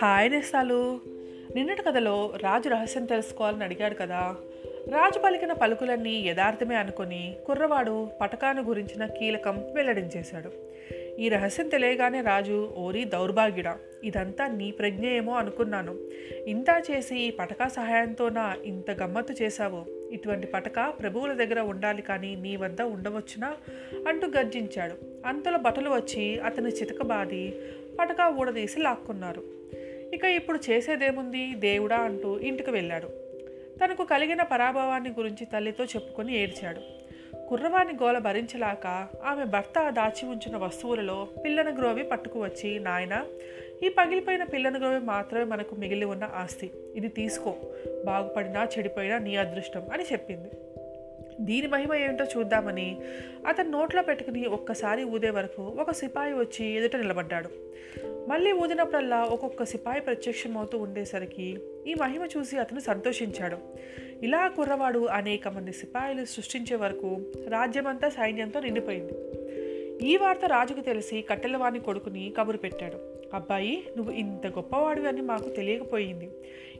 Hi నేస్తాలు. నిన్నటి కథలో రాజు రహస్యం తెలుసుకోవాలని అడిగాడు కదా. రాజు పలికిన పలుకులన్నీ యథార్థమే అనుకుని కుర్రవాడు పటకాను గురించిన కీలకం వెల్లడించేశాడు. ఈ రహస్యం తెలియగానే రాజు ఓరి దౌర్భాగ్యుడా ఇదంతా నీ ప్రజ్ఞ ఏమో అనుకున్నాను. ఇంత చేసి ఈ పటకా సహాయంతోనా ఇంత గమ్మత్తు చేశావు. ఇటువంటి పటక ప్రభువుల దగ్గర ఉండాలి కానీ నీ వద్ద ఉండవచ్చునా? అంటూ గర్జించాడు. అంతలో బట్టలు వచ్చి అతని చితకబాది పటకా ఊడదీసి లాక్కున్నారు. ఇక ఇప్పుడు చేసేదేముంది? దేవుడా అంటూ ఇంటికి వెళ్ళాడు. తనకు కలిగిన పరాభవాన్ని గురించి తల్లితో చెప్పుకొని ఏడ్చాడు. కుర్రవాణి గోల భరించలాక ఆమె భర్త దాచి ఉంచిన వస్తువులలో పిల్లన గ్రోవి పట్టుకువచ్చి నాయన ఈ పగిలిపోయిన పిల్లన గ్రోవి మాత్రమే మనకు మిగిలి ఉన్న ఆస్తి. ఇది తీసుకో. బాగుపడినా చెడిపోయినా నీ అదృష్టం అని చెప్పింది. దీని మహిమ ఏమిటో చూద్దామని అతను నోట్లో పెట్టుకుని ఒక్కసారి ఊదే వరకు ఒక సిపాయి వచ్చి ఎదుట నిలబడ్డాడు. మళ్ళీ ఊదినప్పుడల్లా ఒక్కొక్క సిపాయి ప్రత్యక్షమవుతూ ఉండేసరికి ఈ మహిమ చూసి అతను సంతోషించాడు. ఇలా కుర్రవాడు అనేక మంది సిపాయిలు సృష్టించే వరకు రాజ్యమంతా సైన్యంతో నిండిపోయింది. ఈ వార్త రాజుకు తెలిసి కట్టెలవాణి కొడుకుని కబురు పెట్టాడు. అబ్బాయి నువ్వు ఇంత గొప్పవాడివి అని మాకు తెలియకపోయింది.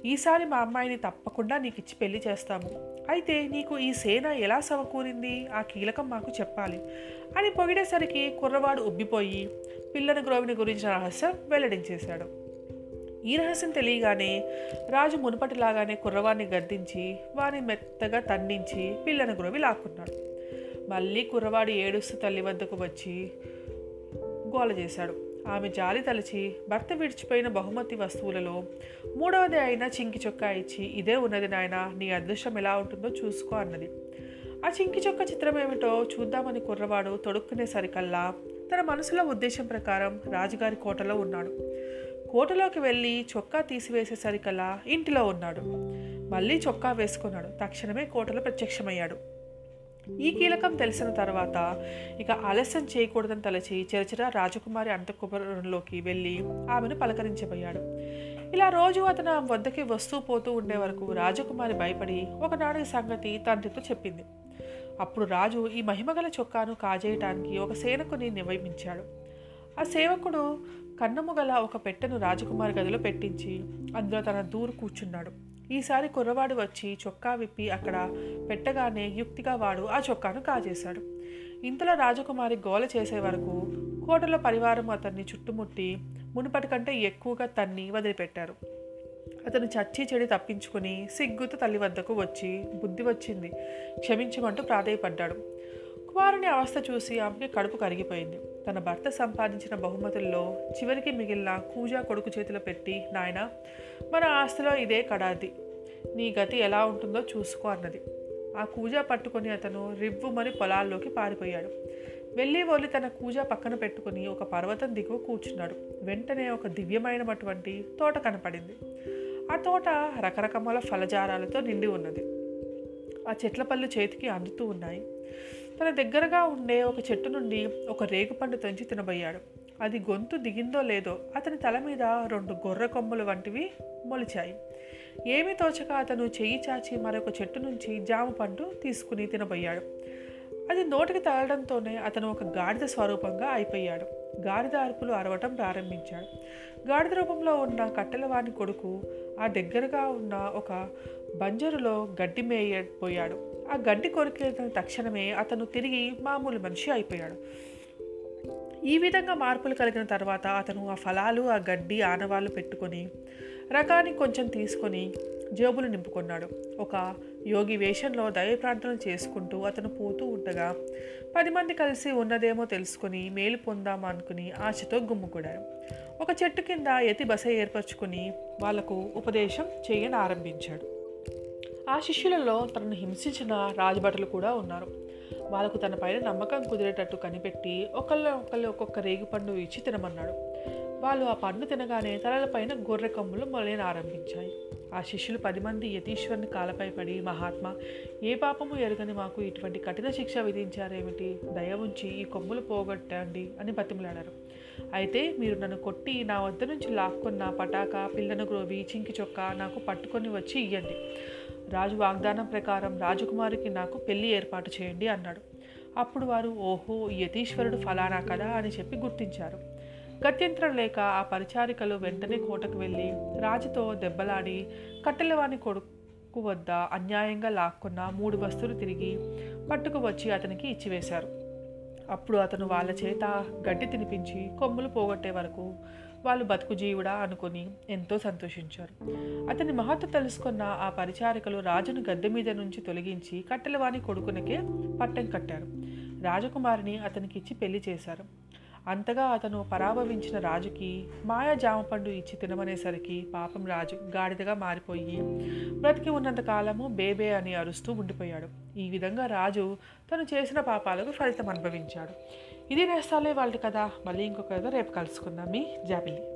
ఈసారి మా అమ్మాయిని తప్పకుండా నీకు ఇచ్చి పెళ్ళి చేస్తాము. అయితే నీకు ఈ సేన ఎలా సమకూరింది? ఆ కీలకం మాకు చెప్పాలి. అని పొగిడేసరికి కుర్రవాడు ఉబ్బిపోయి పిల్లని గ్రోవిని గురించిన రహస్యం వెల్లడించేశాడు. ఈ రహస్యం తెలియగానే రాజు మునుపటిలాగానే కుర్రవాడిని గద్దించి వారిని మెత్తగా తన్నించి పిల్లని గ్రోవి లాక్కున్నాడు. మళ్ళీ కుర్రవాడు ఏడుస్తూ తల్లి వద్దకు వచ్చి గోల చేశాడు. ఆమె జాలి తలచి భర్త విడిచిపోయిన బహుమతి వస్తువులలో మూడవది అయిన చింకి చొక్కా ఇచ్చి ఇదే ఉన్నది నాయన నీ అదృష్టం ఎలా ఉంటుందో చూసుకో అన్నది. ఆ చింకి చొక్క చిత్రం ఏమిటో చూద్దామని కుర్రవాడు తొడుక్కునే సరికల్లా తన మనసులో ఉద్దేశం ప్రకారం రాజుగారి కోటలో ఉన్నాడు. కోటలోకి వెళ్ళి చొక్కా తీసివేసేసరికల్లా ఇంటిలో ఉన్నాడు. మళ్ళీ చొక్కా వేసుకున్నాడు. తక్షణమే కోటలో ప్రత్యక్షమయ్యాడు. ఈ కీలకం తెలిసిన తర్వాత ఇక ఆలస్యం చేయకూడదని తలచి చరచర రాజకుమారి అంతఃపురంలోకి వెళ్ళి ఆమెను పలకరించబోయాడు. ఇలా రోజు అతను ఆమె వద్దకి వస్తూ పోతూ ఉండే వరకు రాజకుమారి భయపడి ఒకనాడు ఈ సంగతి తండ్రితో చెప్పింది. అప్పుడు రాజు ఈ మహిమగల చొక్కాను కాజేయటానికి ఒక సేనకుని నియమించాడు. ఆ సేవకుడు కన్నము గల ఒక పెట్టెను రాజకుమారి గదిలో పెట్టించి అందులో తన దూరు కూర్చున్నాడు. ఈసారి కుర్రవాడు వచ్చి చొక్కా విప్పి అక్కడ పెట్టగానే యుక్తిగా వాడు ఆ చొక్కాను కాజేశాడు. ఇంతలో రాజకుమారి గోల చేసే వరకు కోటలో పరివారం అతన్ని చుట్టుముట్టి మునుపటి కంటే ఎక్కువగా తన్ని వదిలిపెట్టారు. అతను చచ్చి చెడి తప్పించుకుని సిగ్గుతో తల్లి వద్దకు వచ్చి బుద్ధి వచ్చింది. క్షమించమంటూ ప్రాధేయపడ్డాడు. కుమారుని అవస్థ చూసి ఆమెకి కడుపు కరిగిపోయింది. తన భర్త సంపాదించిన బహుమతుల్లో చివరికి మిగిలిన కూజా కొడుకు చేతిలో పెట్టి నాయన మన ఆస్తిలో ఇదే కడాది. నీ గతి ఎలా ఉంటుందో చూసుకో అన్నది. ఆ కూజా పట్టుకొని అతను రివ్వుమని పొలాల్లోకి పారిపోయాడు. వెళ్ళి ఒలి తన కూజా పక్కన పెట్టుకుని ఒక పర్వతం దిగువ కూర్చున్నాడు. వెంటనే ఒక దివ్యమైనటువంటి తోట కనపడింది. ఆ తోట రకరకముల ఫలజారాలతో నిండి ఉన్నది. ఆ చెట్ల పళ్ళు చేతికి అందుతూ ఉన్నాయి. తన దగ్గరగా ఉండే ఒక చెట్టు నుండి ఒక రేగుపండు తెంచి తినబోయాడు. అది గొంతు దిగిందో లేదో అతని తల మీద రెండు గొర్రె కొమ్మలు వంటివి మొలిచాయి. ఏమీ తోచక అతను చెయ్యి చాచి మరొక చెట్టు నుంచి జామ పండు తీసుకుని తినబోయాడు. అది నోటికి తగలడంతోనే అతను ఒక గాడిద స్వరూపంగా అయిపోయాడు. గాడిద అరుపులు అరవటం ప్రారంభించాడు. గాడిద రూపంలో ఉన్న కట్టెలవాని కొడుకు ఆ దగ్గరగా ఉన్న ఒక బంజరులో గడ్డి మేయపోయాడు ఆ గడ్డి కొరికిన తక్షణమే అతను తిరిగి మామూలు మనిషి అయిపోయాడు. ఈ విధంగా మార్పులు కలిగిన తర్వాత అతను ఆ ఫలాలు ఆ గడ్డి ఆనవాళ్ళు పెట్టుకొని రకాన్ని కొంచెం తీసుకొని జేబులు నింపుకున్నాడు. ఒక యోగి వేషంలో దయ ప్రార్థనలు చేసుకుంటూ అతను పోతూ ఉండగా పది మంది కలిసి ఉన్నదేమో తెలుసుకుని మేలు పొందామా అనుకుని ఆశతో గుమ్ముకూడారు ఒక చెట్టు కింద ఎతి బస ఏర్పరచుకుని వాళ్ళకు ఉపదేశం చేయని ఆరంభించాడు ఆ శిష్యులలో తనను హింసించిన రాజభటులు కూడా ఉన్నారు. వాళ్ళకు తన పైన నమ్మకం కుదిరేటట్టు కనిపెట్టి ఒకళ్ళ ఒకళ్ళు ఒక్కొక్క రేగి పండు ఇచ్చి తినమన్నాడు. వాళ్ళు ఆ పండు తినగానే తలలపైన గొర్రె కమ్ములు మొలైన ఆరంభించాయి ఆ శిష్యులు పది మంది యతీశ్వరుని కాలపై పడి మహాత్మా ఏ పాపము ఎరగని మాకు ఇటువంటి కఠిన శిక్ష విధించారేమిటి? దయ ఉంచి ఈ కొమ్ములు పోగొట్టండి అని బతిమలాడారు. అయితే మీరు నన్ను కొట్టి నా వద్ద నుంచి లాక్కున్న పటాక పిల్లను గ్రోవి చింకి చొక్క నాకు పట్టుకొని వచ్చి ఇయ్యండి. రాజు వాగ్దానం ప్రకారం రాజకుమారికి నాకు పెళ్ళి ఏర్పాటు చేయండి అన్నాడు. అప్పుడు వారు ఓహో యతీశ్వరుడు ఫలానా కదా? అని చెప్పి గుర్తించారు. గత్యంతరం లేక ఆ పరిచారికలు వెంటనే కోటకు వెళ్ళి రాజుతో దెబ్బలాడి కట్టెలవాని కొడుకు వద్ద అన్యాయంగా లాక్కున్న మూడు వస్తువులు తిరిగి పట్టుకు వచ్చి అతనికి ఇచ్చివేశారు అప్పుడు అతను వాళ్ళ చేత గడ్డి తినిపించి కొమ్ములు పోగొట్టే వరకు వాళ్ళు బతుకు జీవుడా అనుకుని ఎంతో సంతోషించారు. అతని మహత్వ తెలుసుకున్న ఆ పరిచారికలు రాజును గద్దె మీద నుంచి తొలగించి కట్టెలవాణి కొడుకునకే పట్టం కట్టారు. రాజకుమారిని అతనికి ఇచ్చి పెళ్ళి చేశారు. అంతగా అతను పరాభవించిన రాజుకి మాయా జామపండు ఇచ్చి తినమనేసరికి పాపం రాజు గాడిదగా మారిపోయి బ్రతికి ఉన్నంత కాలము బేబే అని అరుస్తూ ఉండిపోయాడు. ఈ విధంగా రాజు తను చేసిన పాపాలకు ఫలితం అనుభవించాడు. ఇది నేస్తాలే వాళ్ళ కదా. మళ్ళీ ఇంకొక కదా రేపు కలుసుకుందాం. మీ జాబిల్లి.